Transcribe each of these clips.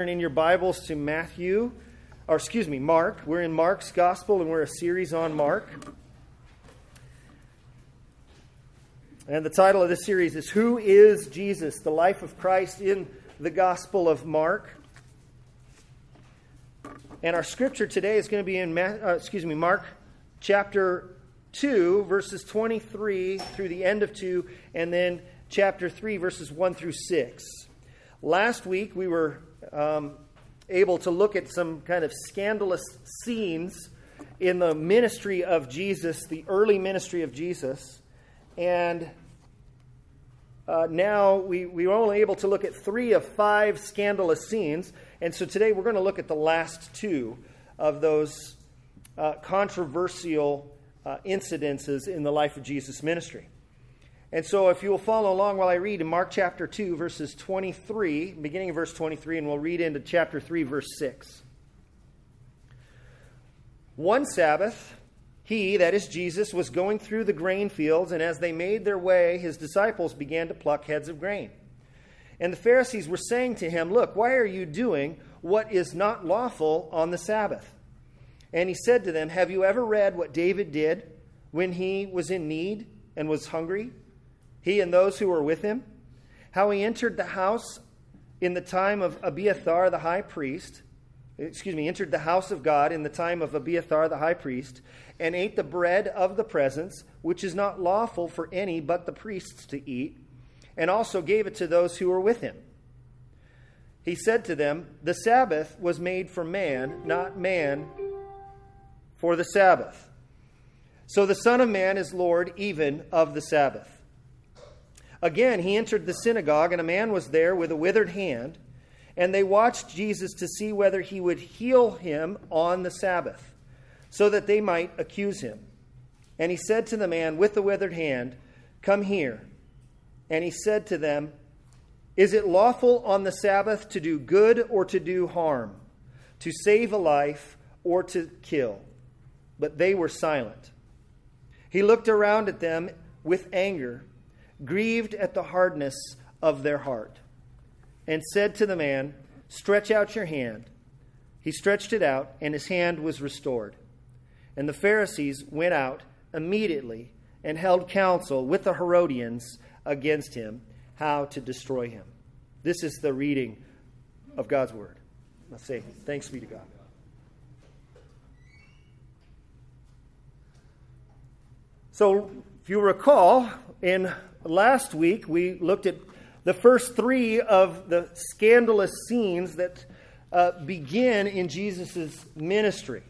in your Bibles to Matthew, or excuse me, Mark. We're in Mark's Gospel and we're a series on Mark. And the title of this series is Who is Jesus? The Life of Christ in the Gospel of Mark. And our scripture today is going to be in, uh, excuse me, Mark chapter 2, verses 23 through the end of 2, and then chapter 3, verses 1 through 6. Last week we were um, able to look at some kind of scandalous scenes in the ministry of Jesus, the early ministry of Jesus. And uh, now we, we were only able to look at three of five scandalous scenes. And so today we're going to look at the last two of those uh, controversial uh, incidences in the life of Jesus' ministry. And so, if you will follow along while I read in Mark chapter 2, verses 23, beginning of verse 23, and we'll read into chapter 3, verse 6. One Sabbath, he, that is Jesus, was going through the grain fields, and as they made their way, his disciples began to pluck heads of grain. And the Pharisees were saying to him, Look, why are you doing what is not lawful on the Sabbath? And he said to them, Have you ever read what David did when he was in need and was hungry? He and those who were with him, how he entered the house in the time of Abiathar the high priest, excuse me, entered the house of God in the time of Abiathar the high priest, and ate the bread of the presence, which is not lawful for any but the priests to eat, and also gave it to those who were with him. He said to them, The Sabbath was made for man, not man for the Sabbath. So the Son of Man is Lord even of the Sabbath. Again, he entered the synagogue, and a man was there with a withered hand. And they watched Jesus to see whether he would heal him on the Sabbath, so that they might accuse him. And he said to the man with the withered hand, Come here. And he said to them, Is it lawful on the Sabbath to do good or to do harm, to save a life or to kill? But they were silent. He looked around at them with anger grieved at the hardness of their heart, and said to the man, Stretch out your hand. He stretched it out, and his hand was restored. And the Pharisees went out immediately and held counsel with the Herodians against him, how to destroy him. This is the reading of God's word. Let's say, Thanks be to God. So, if you recall, in last week we looked at the first three of the scandalous scenes that uh, begin in Jesus' ministry.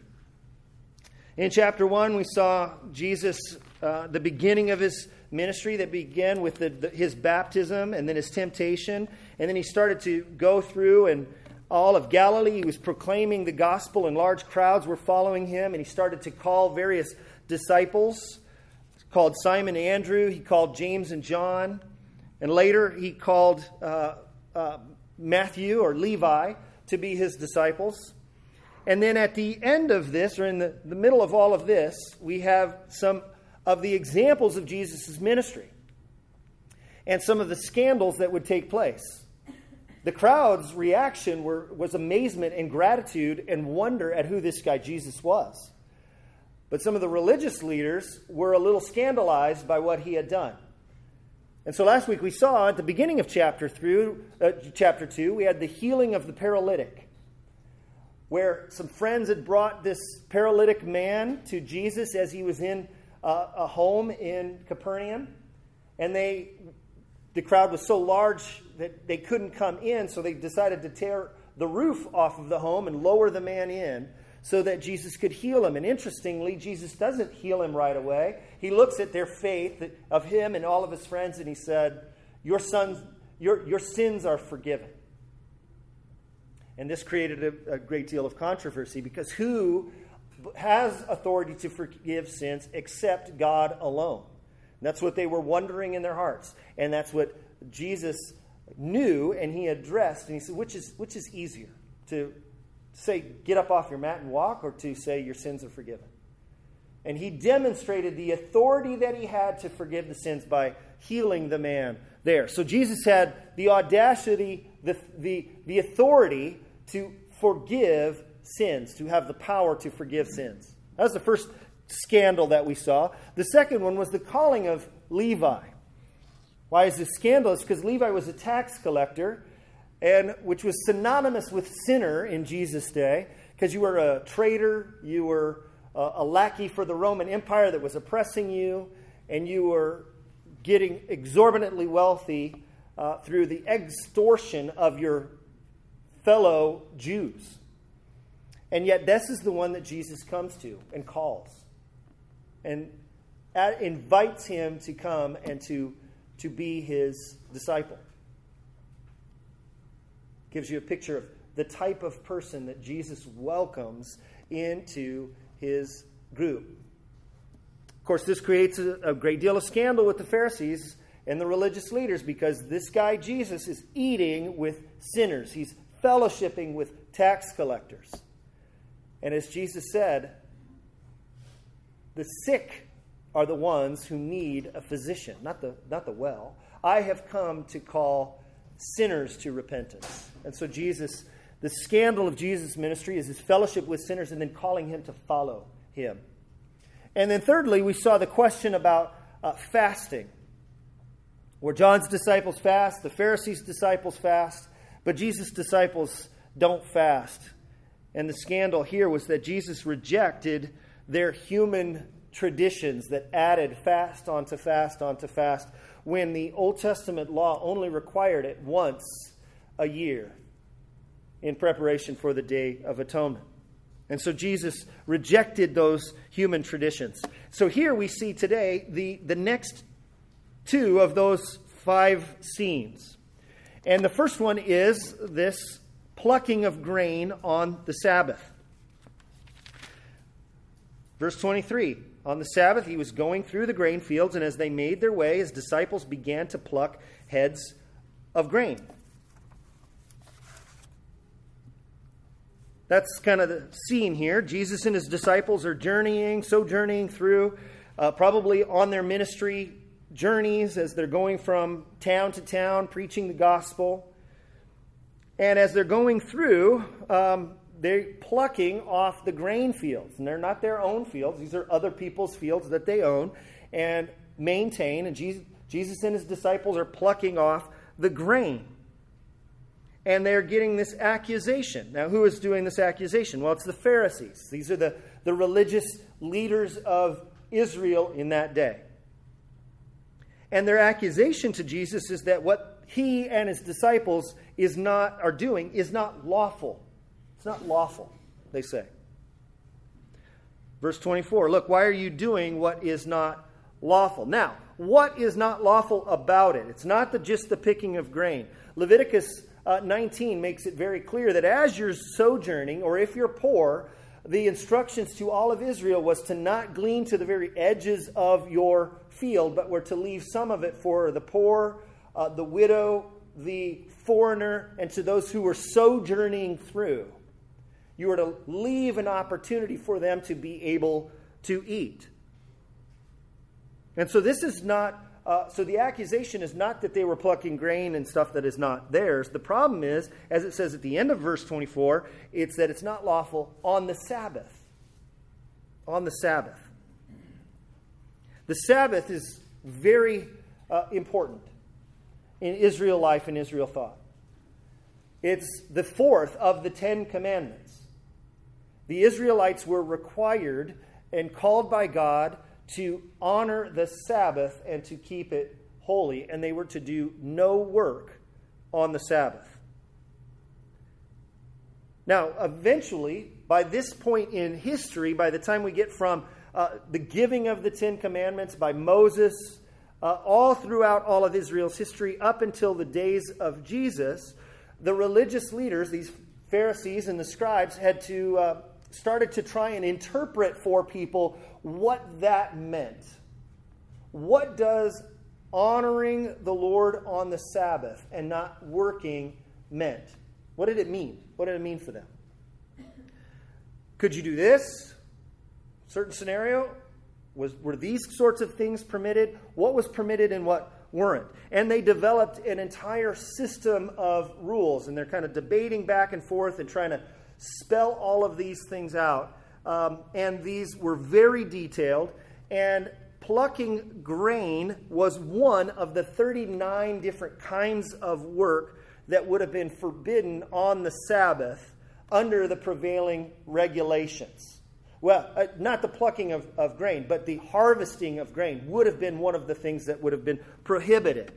In chapter 1, we saw Jesus, uh, the beginning of his ministry that began with the, the, his baptism and then his temptation. And then he started to go through and all of Galilee. He was proclaiming the gospel, and large crowds were following him. And he started to call various disciples called Simon and Andrew, he called James and John, and later he called uh, uh, Matthew or Levi to be his disciples. And then at the end of this, or in the, the middle of all of this, we have some of the examples of Jesus' ministry and some of the scandals that would take place. The crowd's reaction were, was amazement and gratitude and wonder at who this guy Jesus was. But some of the religious leaders were a little scandalized by what he had done. And so last week we saw at the beginning of chapter, through, uh, chapter 2, we had the healing of the paralytic, where some friends had brought this paralytic man to Jesus as he was in uh, a home in Capernaum. And they, the crowd was so large that they couldn't come in, so they decided to tear the roof off of the home and lower the man in so that Jesus could heal him. And interestingly, Jesus doesn't heal him right away. He looks at their faith of him and all of his friends and he said, Your sons, your, your sins are forgiven. And this created a, a great deal of controversy because who has authority to forgive sins except God alone? That's what they were wondering in their hearts. And that's what Jesus knew and he addressed. And he said, which is, which is easier? To say, get up off your mat and walk, or to say, your sins are forgiven. And he demonstrated the authority that he had to forgive the sins by healing the man there. So Jesus had the audacity, the, the, the authority to forgive sins, to have the power to forgive sins. That was the first scandal that we saw. The second one was the calling of Levi. Why is this scandalous? Because Levi was a tax collector, and which was synonymous with sinner in Jesus' day, because you were a traitor, you were a, a lackey for the Roman Empire that was oppressing you, and you were getting exorbitantly wealthy uh, through the extortion of your fellow Jews. And yet, this is the one that Jesus comes to and calls and invites him to come and to, to be his disciple. Gives you a picture of the type of person that Jesus welcomes into his group. Of course, this creates a, a great deal of scandal with the Pharisees and the religious leaders because this guy, Jesus, is eating with sinners. He's fellowshipping with tax collectors. And as Jesus said, the sick are the ones who need a physician, not the, not the well. I have come to call sinners to repentance. And so, Jesus, the scandal of Jesus' ministry is his fellowship with sinners and then calling him to follow him. And then, thirdly, we saw the question about uh, fasting. Where John's disciples fast, the Pharisees' disciples fast, but Jesus' disciples don't fast. And the scandal here was that Jesus rejected their human traditions that added fast onto fast onto fast when the Old Testament law only required it once a year in preparation for the Day of Atonement. And so Jesus rejected those human traditions. So here we see today the, the next two of those five scenes. And the first one is this plucking of grain on the Sabbath. Verse 23 On the Sabbath, he was going through the grain fields, and as they made their way, his disciples began to pluck heads of grain. That's kind of the scene here. Jesus and his disciples are journeying, sojourning through, uh, probably on their ministry journeys as they're going from town to town, preaching the gospel. And as they're going through, um, they're plucking off the grain fields. And they're not their own fields, these are other people's fields that they own and maintain. And Jesus, Jesus and his disciples are plucking off the grain and they're getting this accusation. Now, who is doing this accusation? Well, it's the Pharisees. These are the, the religious leaders of Israel in that day. And their accusation to Jesus is that what he and his disciples is not are doing is not lawful. It's not lawful, they say. Verse 24, look, why are you doing what is not lawful? Now, what is not lawful about it? It's not the, just the picking of grain. Leviticus uh, 19 makes it very clear that as you're sojourning, or if you're poor, the instructions to all of Israel was to not glean to the very edges of your field, but were to leave some of it for the poor, uh, the widow, the foreigner, and to those who were sojourning through. You were to leave an opportunity for them to be able to eat. And so this is not uh, so the accusation is not that they were plucking grain and stuff that is not theirs. The problem is, as it says at the end of verse 24, it's that it's not lawful on the Sabbath. On the Sabbath. The Sabbath is very uh, important in Israel life and Israel thought. It's the fourth of the Ten Commandments. The Israelites were required and called by God to honor the Sabbath and to keep it holy, and they were to do no work on the Sabbath. Now, eventually, by this point in history, by the time we get from uh, the giving of the Ten Commandments by Moses, uh, all throughout all of Israel's history, up until the days of Jesus, the religious leaders, these Pharisees and the scribes, had to uh, started to try and interpret for people what that meant. What does honoring the Lord on the Sabbath and not working meant? What did it mean? What did it mean for them? Could you do this? Certain scenario? Was, were these sorts of things permitted? What was permitted and what weren't. And they developed an entire system of rules, and they're kind of debating back and forth and trying to spell all of these things out. Um, and these were very detailed, and plucking grain was one of the 39 different kinds of work that would have been forbidden on the Sabbath under the prevailing regulations. Well, uh, not the plucking of, of grain, but the harvesting of grain would have been one of the things that would have been prohibited.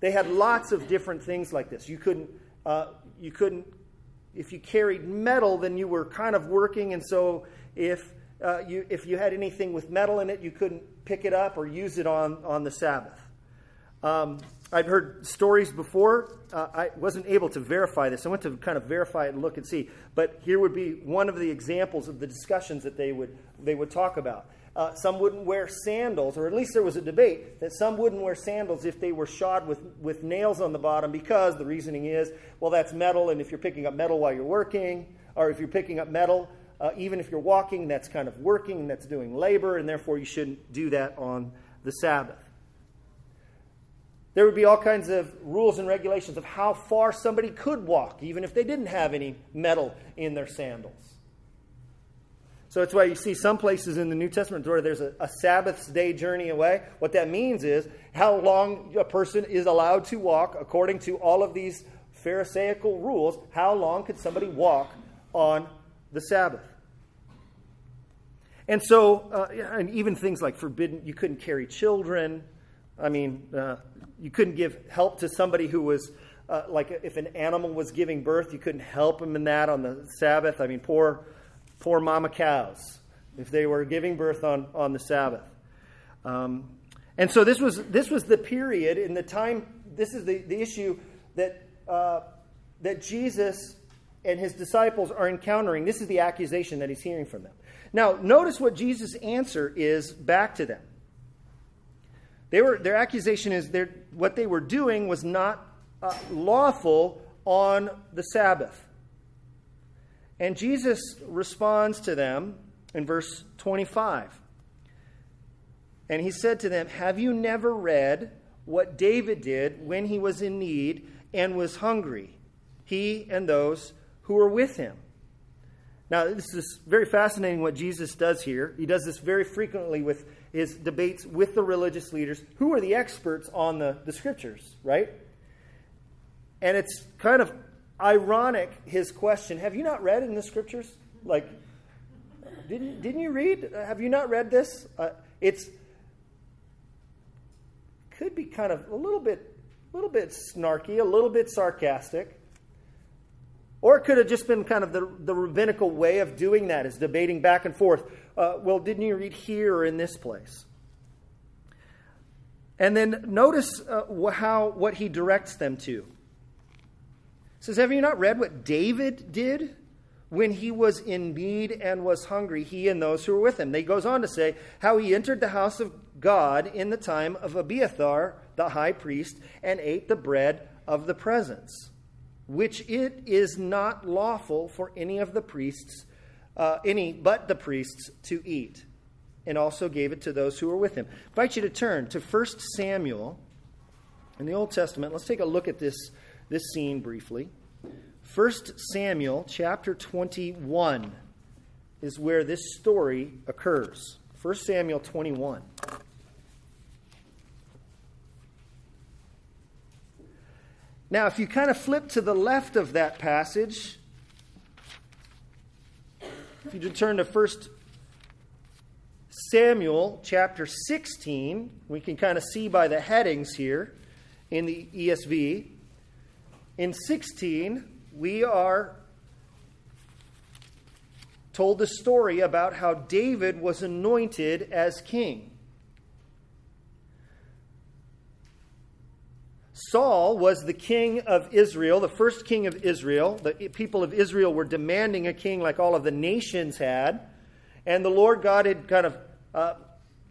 They had lots of different things like this. You couldn't, uh, you couldn't, if you carried metal, then you were kind of working, and so if uh, you, if you had anything with metal in it, you couldn't pick it up or use it on, on the Sabbath. Um, I've heard stories before. Uh, I wasn't able to verify this. I went to kind of verify it and look and see. But here would be one of the examples of the discussions that they would, they would talk about. Uh, some wouldn't wear sandals, or at least there was a debate that some wouldn't wear sandals if they were shod with, with nails on the bottom because the reasoning is, well, that's metal, and if you're picking up metal while you're working, or if you're picking up metal, uh, even if you're walking, that's kind of working, that's doing labor, and therefore you shouldn't do that on the Sabbath. There would be all kinds of rules and regulations of how far somebody could walk, even if they didn't have any metal in their sandals. So that's why you see some places in the New Testament where there's a, a Sabbath day journey away. What that means is how long a person is allowed to walk according to all of these Pharisaical rules. How long could somebody walk on the Sabbath? And so, uh, and even things like forbidden, you couldn't carry children. I mean, uh, you couldn't give help to somebody who was uh, like if an animal was giving birth, you couldn't help them in that on the Sabbath. I mean, poor, poor mama cows if they were giving birth on, on the Sabbath. Um, and so this was this was the period in the time. This is the, the issue that uh, that Jesus and his disciples are encountering. This is the accusation that he's hearing from them. Now, notice what Jesus' answer is back to them. They were, their accusation is what they were doing was not uh, lawful on the Sabbath. And Jesus responds to them in verse 25. And he said to them, Have you never read what David did when he was in need and was hungry, he and those who were with him? Now, this is very fascinating what Jesus does here. He does this very frequently with his debates with the religious leaders who are the experts on the, the scriptures, right? And it's kind of ironic, his question Have you not read in the scriptures? Like, didn't, didn't you read? Have you not read this? Uh, it's could be kind of a little bit, a little bit snarky, a little bit sarcastic. Or it could have just been kind of the, the rabbinical way of doing that, is debating back and forth uh, well, didn't you read here or in this place? And then notice uh, how what he directs them to. Says, Have you not read what David did when he was in need and was hungry, he and those who were with him? He goes on to say how he entered the house of God in the time of Abiathar, the high priest, and ate the bread of the presence, which it is not lawful for any of the priests uh, any but the priests to eat, and also gave it to those who were with him. I invite you to turn to 1 Samuel in the Old Testament. Let's take a look at this, this scene briefly. 1 Samuel chapter 21 is where this story occurs. 1 Samuel 21. Now, if you kind of flip to the left of that passage, if you turn to 1 Samuel chapter 16, we can kind of see by the headings here in the ESV. In 16, we are told the story about how David was anointed as king. Saul was the king of Israel, the first king of Israel. The people of Israel were demanding a king like all of the nations had. And the Lord God had kind of uh,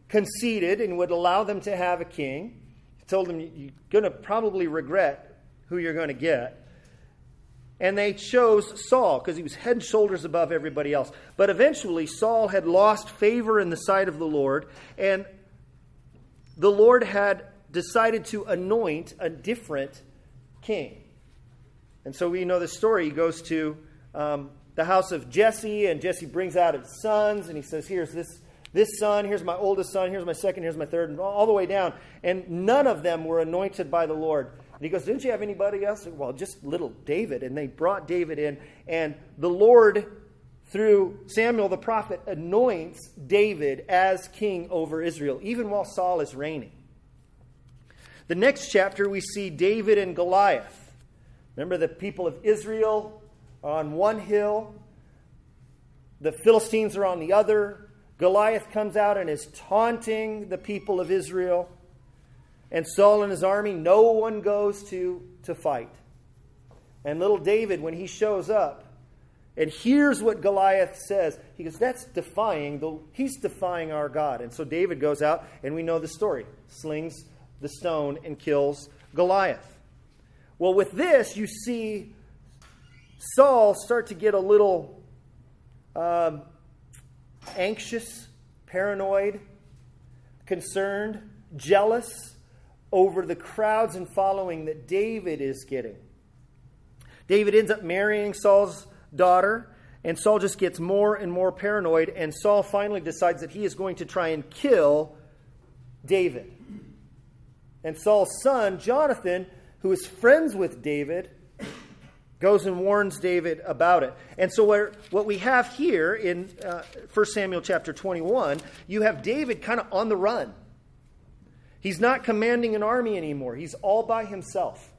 conceded and would allow them to have a king. He told them, You're going to probably regret who you're going to get. And they chose Saul because he was head and shoulders above everybody else. But eventually, Saul had lost favor in the sight of the Lord. And the Lord had decided to anoint a different king. And so we know the story. He goes to um, the house of Jesse, and Jesse brings out his sons, and he says, Here's this, this son, here's my oldest son, here's my second, here's my third, and all the way down. And none of them were anointed by the Lord. And he goes, Didn't you have anybody else? Well, just little David. And they brought David in, and the Lord, through Samuel the prophet, anoints David as king over Israel, even while Saul is reigning. The next chapter, we see David and Goliath. Remember, the people of Israel are on one hill, the Philistines are on the other. Goliath comes out and is taunting the people of Israel. And Saul and his army, no one goes to, to fight. And little David, when he shows up and hears what Goliath says, he goes, That's defying, the, he's defying our God. And so David goes out, and we know the story slings the stone and kills Goliath. Well, with this, you see Saul start to get a little um, anxious, paranoid, concerned, jealous over the crowds and following that David is getting. David ends up marrying Saul's daughter, and Saul just gets more and more paranoid, and Saul finally decides that he is going to try and kill David. And Saul's son, Jonathan, who is friends with David, goes and warns David about it. And so, what we have here in uh, 1 Samuel chapter 21, you have David kind of on the run. He's not commanding an army anymore, he's all by himself.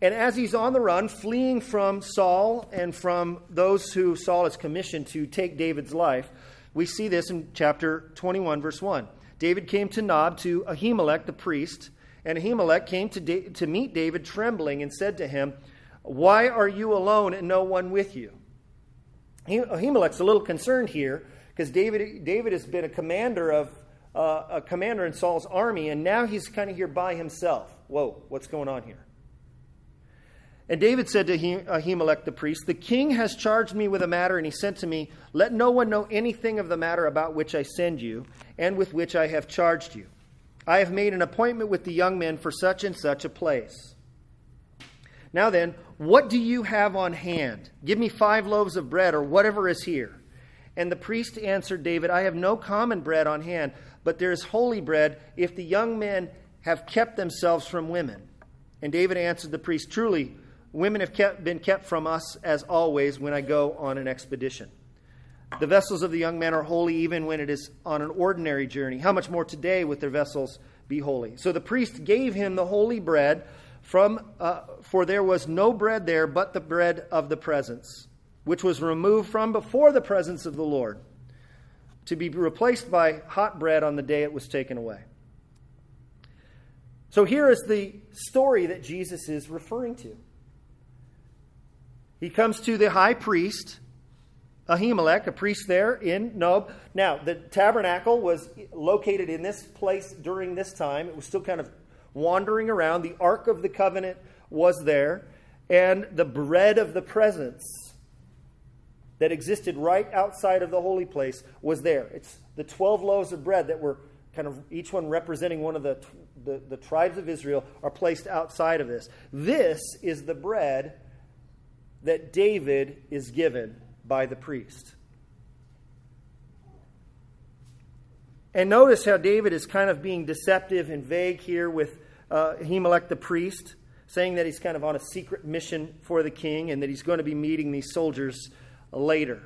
And as he's on the run, fleeing from Saul and from those who Saul has commissioned to take David's life, we see this in chapter 21, verse 1. David came to Nob to Ahimelech the priest and Ahimelech came to, da- to meet David trembling and said to him, Why are you alone and no one with you? Ahimelech's a little concerned here because David, David has been a commander of uh, a commander in Saul's army, and now he's kind of here by himself. Whoa, what's going on here? And David said to Ahimelech the priest, The king has charged me with a matter, and he sent to me, Let no one know anything of the matter about which I send you, and with which I have charged you. I have made an appointment with the young men for such and such a place. Now then, what do you have on hand? Give me five loaves of bread or whatever is here. And the priest answered David, I have no common bread on hand, but there is holy bread if the young men have kept themselves from women. And David answered the priest, Truly, women have kept, been kept from us as always when I go on an expedition. The vessels of the young men are holy even when it is on an ordinary journey. How much more today with their vessels be holy? So the priest gave him the holy bread from uh, for there was no bread there but the bread of the presence, which was removed from before the presence of the Lord, to be replaced by hot bread on the day it was taken away. So here is the story that Jesus is referring to. He comes to the high priest Ahimelech, a priest there in Nob. Now, the tabernacle was located in this place during this time. It was still kind of wandering around. The Ark of the Covenant was there, and the bread of the presence that existed right outside of the holy place was there. It's the 12 loaves of bread that were kind of each one representing one of the, the, the tribes of Israel are placed outside of this. This is the bread that David is given by the priest. And notice how David is kind of being deceptive and vague here with uh, Ahimelech the priest, saying that he's kind of on a secret mission for the king and that he's going to be meeting these soldiers later.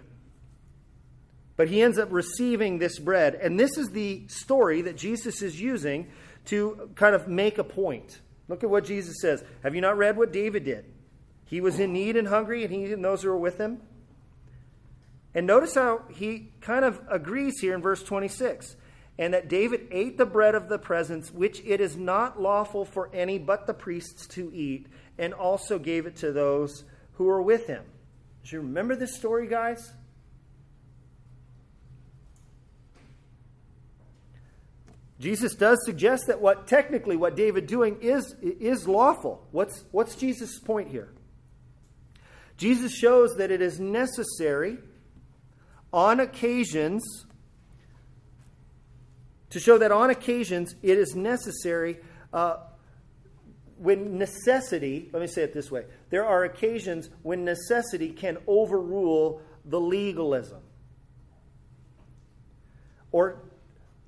But he ends up receiving this bread. And this is the story that Jesus is using to kind of make a point. Look at what Jesus says. Have you not read what David did? He was in need and hungry, and he and those who were with him. And notice how he kind of agrees here in verse 26 and that David ate the bread of the presence, which it is not lawful for any but the priests to eat, and also gave it to those who were with him. Do you remember this story, guys? Jesus does suggest that what technically what David doing is is lawful. What's what's Jesus' point here? Jesus shows that it is necessary on occasions to show that on occasions it is necessary uh, when necessity, let me say it this way there are occasions when necessity can overrule the legalism. Or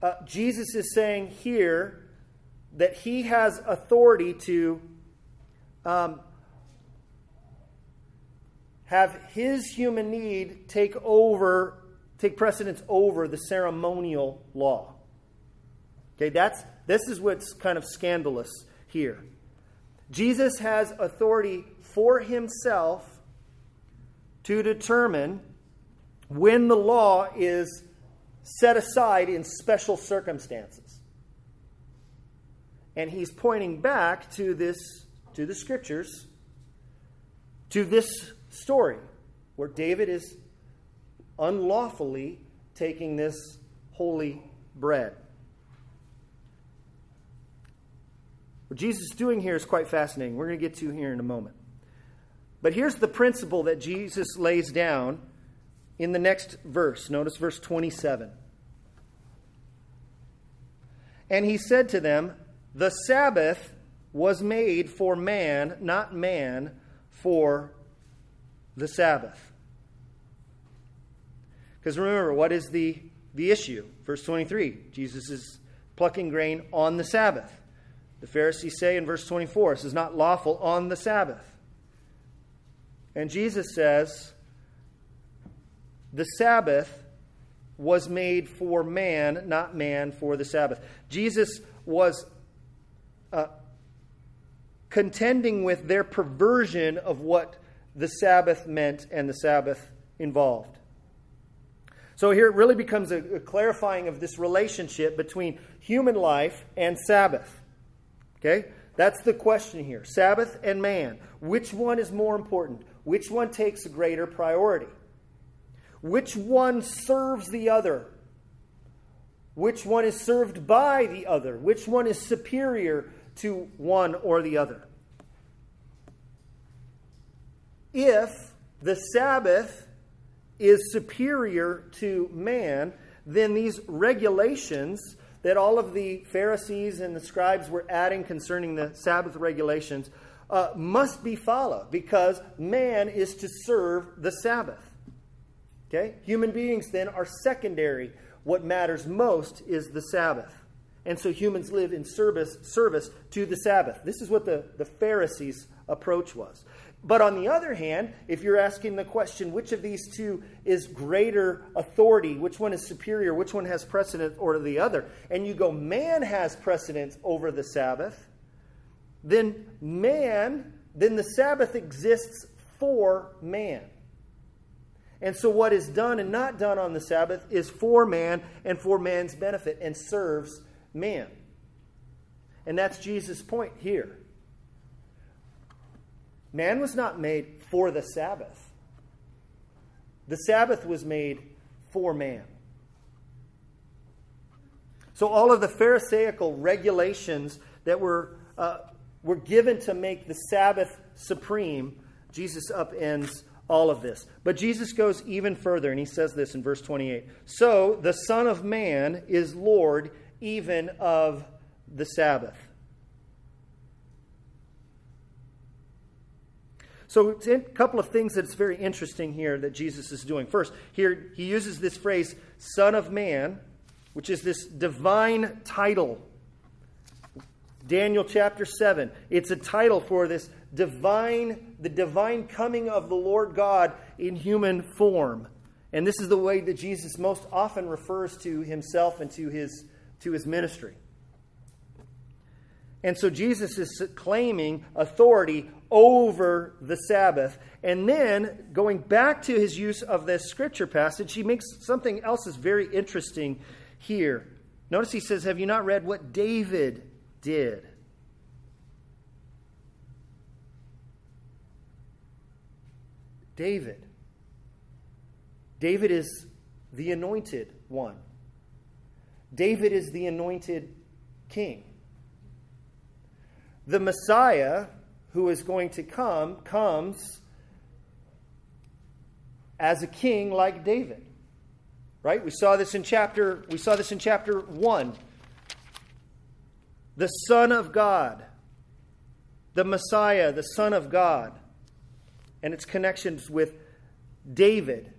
uh, Jesus is saying here that he has authority to um, have his human need take over, take precedence over the ceremonial law. Okay, that's this is what's kind of scandalous here. Jesus has authority for himself to determine when the law is set aside in special circumstances. And he's pointing back to this to the scriptures to this story where David is unlawfully taking this holy bread. What Jesus is doing here is quite fascinating. We're going to get to here in a moment. But here's the principle that Jesus lays down in the next verse. Notice verse 27. And he said to them, The Sabbath was made for man, not man for the Sabbath. Because remember, what is the, the issue? Verse 23 Jesus is plucking grain on the Sabbath. The Pharisees say in verse 24, this is not lawful on the Sabbath. And Jesus says, the Sabbath was made for man, not man for the Sabbath. Jesus was uh, contending with their perversion of what the Sabbath meant and the Sabbath involved. So here it really becomes a, a clarifying of this relationship between human life and Sabbath. Okay? That's the question here. Sabbath and man. Which one is more important? Which one takes a greater priority? Which one serves the other? Which one is served by the other? Which one is superior to one or the other? If the Sabbath is superior to man, then these regulations that all of the Pharisees and the scribes were adding concerning the Sabbath regulations uh, must be followed because man is to serve the Sabbath. Okay? Human beings then are secondary. What matters most is the Sabbath. And so humans live in service, service to the Sabbath. This is what the, the Pharisees' approach was. But on the other hand, if you're asking the question, which of these two is greater authority, which one is superior, which one has precedence over the other, and you go, man has precedence over the Sabbath, then man, then the Sabbath exists for man. And so what is done and not done on the Sabbath is for man and for man's benefit and serves man. And that's Jesus' point here. Man was not made for the Sabbath, the Sabbath was made for man. So, all of the Pharisaical regulations that were, uh, were given to make the Sabbath supreme, Jesus upends all of this. But Jesus goes even further, and he says this in verse 28 So the Son of Man is Lord even of the Sabbath. So, a couple of things that's very interesting here that Jesus is doing. First, here he uses this phrase, Son of Man, which is this divine title. Daniel chapter 7. It's a title for this divine, the divine coming of the Lord God in human form. And this is the way that Jesus most often refers to himself and to his, to his ministry. And so Jesus is claiming authority over the Sabbath. And then, going back to his use of this scripture passage, he makes something else is very interesting here. Notice he says, Have you not read what David did? David. David is the anointed one. David is the anointed king. The Messiah who is going to come comes as a king like David. Right? We saw this in chapter we saw this in chapter 1 the Son of God, the Messiah, the Son of God, and its connections with David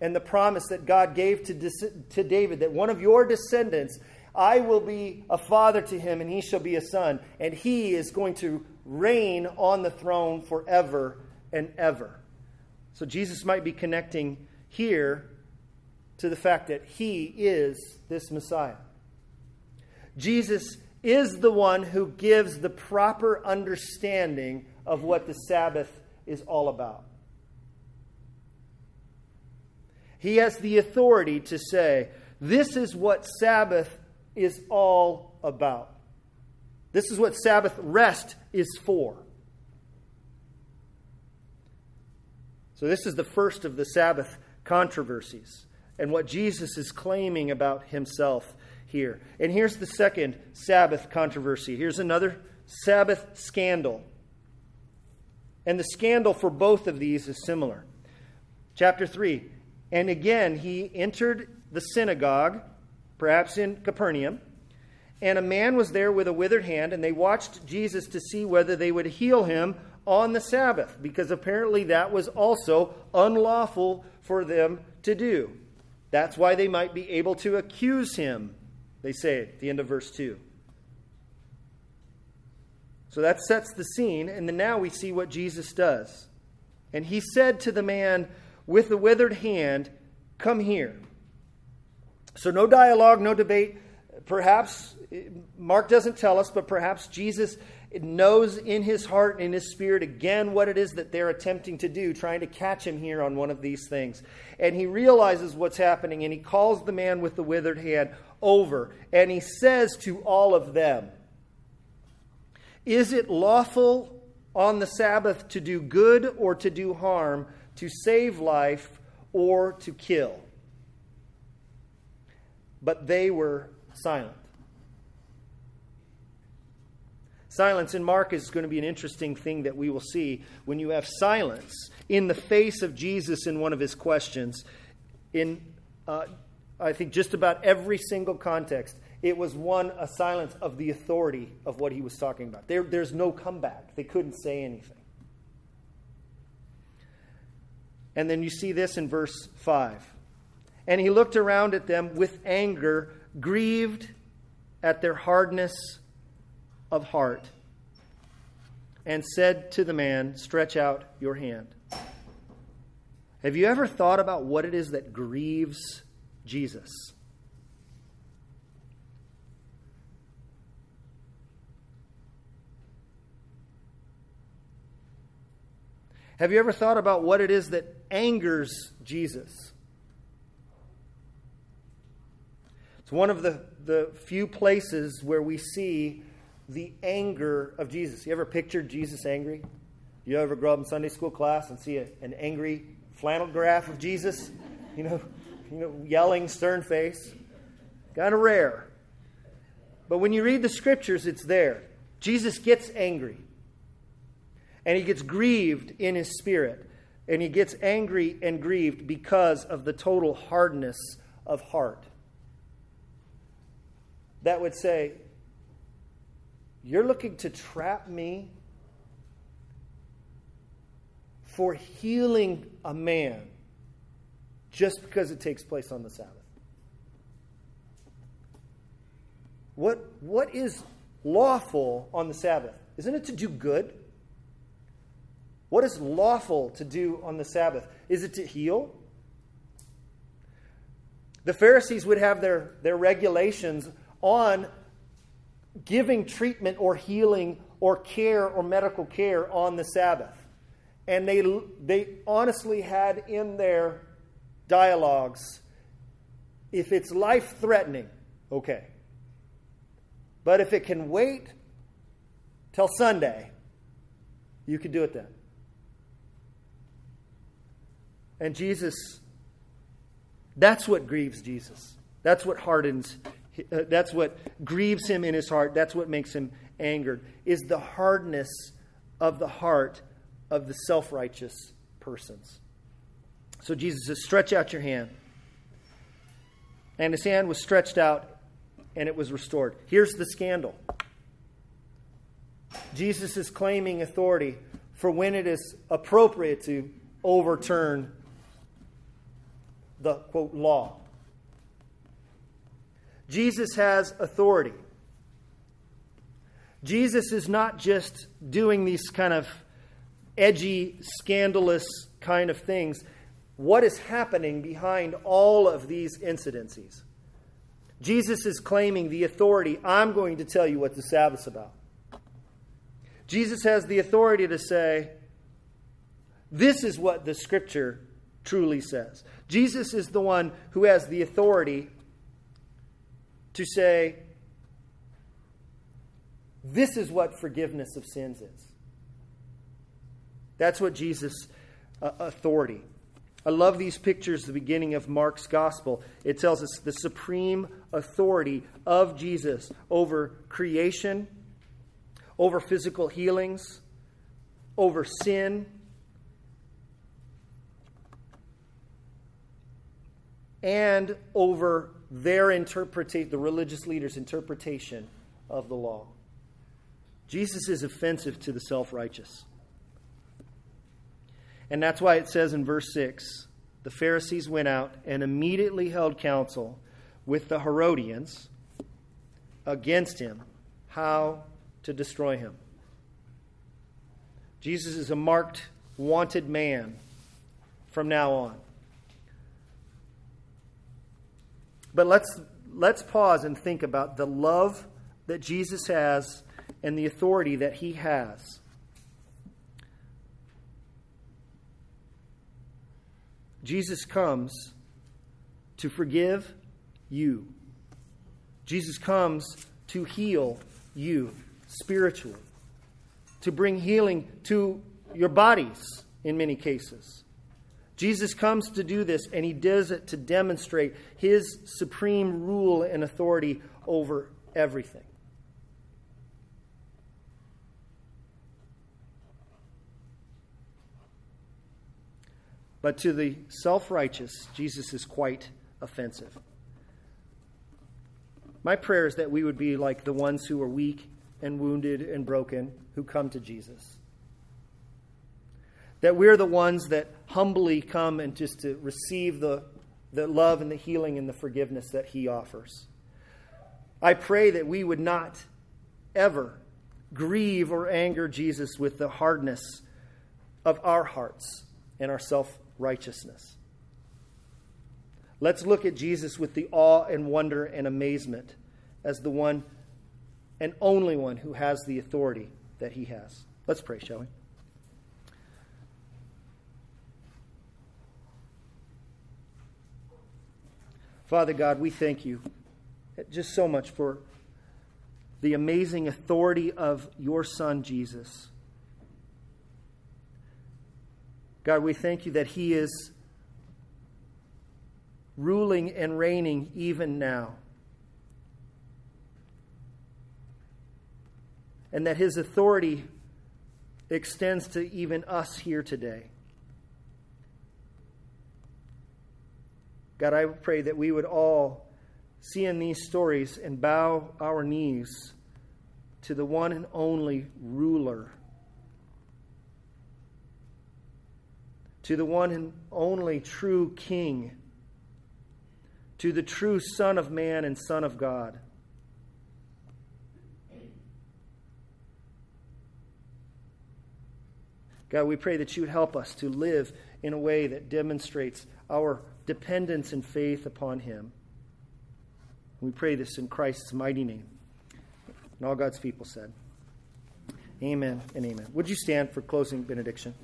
and the promise that God gave to, to David that one of your descendants, I will be a father to him, and he shall be a son, and he is going to reign on the throne forever and ever. So Jesus might be connecting here to the fact that he is this Messiah. Jesus is the one who gives the proper understanding of what the Sabbath is all about. He has the authority to say, This is what Sabbath is all about. This is what Sabbath rest is for. So, this is the first of the Sabbath controversies and what Jesus is claiming about himself here. And here's the second Sabbath controversy. Here's another Sabbath scandal. And the scandal for both of these is similar. Chapter 3. And again, he entered the synagogue, perhaps in Capernaum, and a man was there with a withered hand, and they watched Jesus to see whether they would heal him on the Sabbath, because apparently that was also unlawful for them to do. That's why they might be able to accuse him, they say at the end of verse 2. So that sets the scene, and then now we see what Jesus does. And he said to the man with the withered hand, Come here. So no dialogue, no debate. Perhaps, Mark doesn't tell us, but perhaps Jesus knows in his heart and in his spirit again what it is that they're attempting to do, trying to catch him here on one of these things. And he realizes what's happening, and he calls the man with the withered hand over, and he says to all of them, Is it lawful on the Sabbath to do good or to do harm, to save life or to kill? But they were silent. Silence in Mark is going to be an interesting thing that we will see when you have silence in the face of Jesus in one of his questions. In, uh, I think, just about every single context, it was one, a silence of the authority of what he was talking about. There, there's no comeback, they couldn't say anything. And then you see this in verse 5. And he looked around at them with anger, grieved at their hardness of heart and said to the man, Stretch out your hand. Have you ever thought about what it is that grieves Jesus? Have you ever thought about what it is that angers Jesus? It's one of the, the few places where we see the anger of Jesus. You ever pictured Jesus angry? You ever grow up in Sunday school class and see a, an angry flannel graph of Jesus? You know, you know, yelling, stern face. Kind of rare. But when you read the scriptures, it's there. Jesus gets angry. And he gets grieved in his spirit. And he gets angry and grieved because of the total hardness of heart. That would say, you're looking to trap me for healing a man just because it takes place on the Sabbath. What, what is lawful on the Sabbath? Isn't it to do good? What is lawful to do on the Sabbath? Is it to heal? The Pharisees would have their, their regulations on giving treatment or healing or care or medical care on the Sabbath. And they, they honestly had in their dialogues if it's life threatening, okay. But if it can wait till Sunday, you can do it then. And Jesus, that's what grieves Jesus. That's what hardens uh, that's what grieves him in his heart. That's what makes him angered, is the hardness of the heart of the self righteous persons. So Jesus says, Stretch out your hand. And his hand was stretched out, and it was restored. Here's the scandal Jesus is claiming authority for when it is appropriate to overturn the quote law. Jesus has authority. Jesus is not just doing these kind of edgy, scandalous kind of things. What is happening behind all of these incidences? Jesus is claiming the authority. I'm going to tell you what the Sabbath's about. Jesus has the authority to say, this is what the scripture truly says. Jesus is the one who has the authority to say, this is what forgiveness of sins is. That's what Jesus' uh, authority. I love these pictures, the beginning of Mark's gospel. It tells us the supreme authority of Jesus over creation, over physical healings, over sin, and over their interpretation, the religious leaders' interpretation of the law. Jesus is offensive to the self righteous. And that's why it says in verse 6 the Pharisees went out and immediately held counsel with the Herodians against him, how to destroy him. Jesus is a marked, wanted man from now on. But let's, let's pause and think about the love that Jesus has and the authority that he has. Jesus comes to forgive you. Jesus comes to heal you spiritually, to bring healing to your bodies in many cases. Jesus comes to do this, and he does it to demonstrate his supreme rule and authority over everything. But to the self righteous, Jesus is quite offensive. My prayer is that we would be like the ones who are weak and wounded and broken who come to Jesus. That we're the ones that humbly come and just to receive the, the love and the healing and the forgiveness that He offers. I pray that we would not ever grieve or anger Jesus with the hardness of our hearts and our self righteousness. Let's look at Jesus with the awe and wonder and amazement as the one and only one who has the authority that he has. Let's pray, shall we? Father God, we thank you just so much for the amazing authority of your Son, Jesus. God, we thank you that He is ruling and reigning even now. And that His authority extends to even us here today. God, I pray that we would all see in these stories and bow our knees to the one and only ruler to the one and only true King, to the true Son of Man and Son of God. God, we pray that you would help us to live in a way that demonstrates our dependence and faith upon Him. We pray this in Christ's mighty name. And all God's people said, Amen and amen. Would you stand for closing benediction?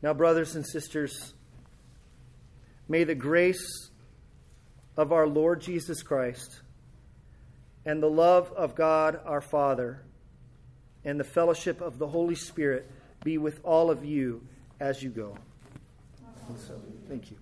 Now, brothers and sisters, may the grace of our Lord Jesus Christ and the love of God our Father and the fellowship of the Holy Spirit be with all of you as you go. So, thank you.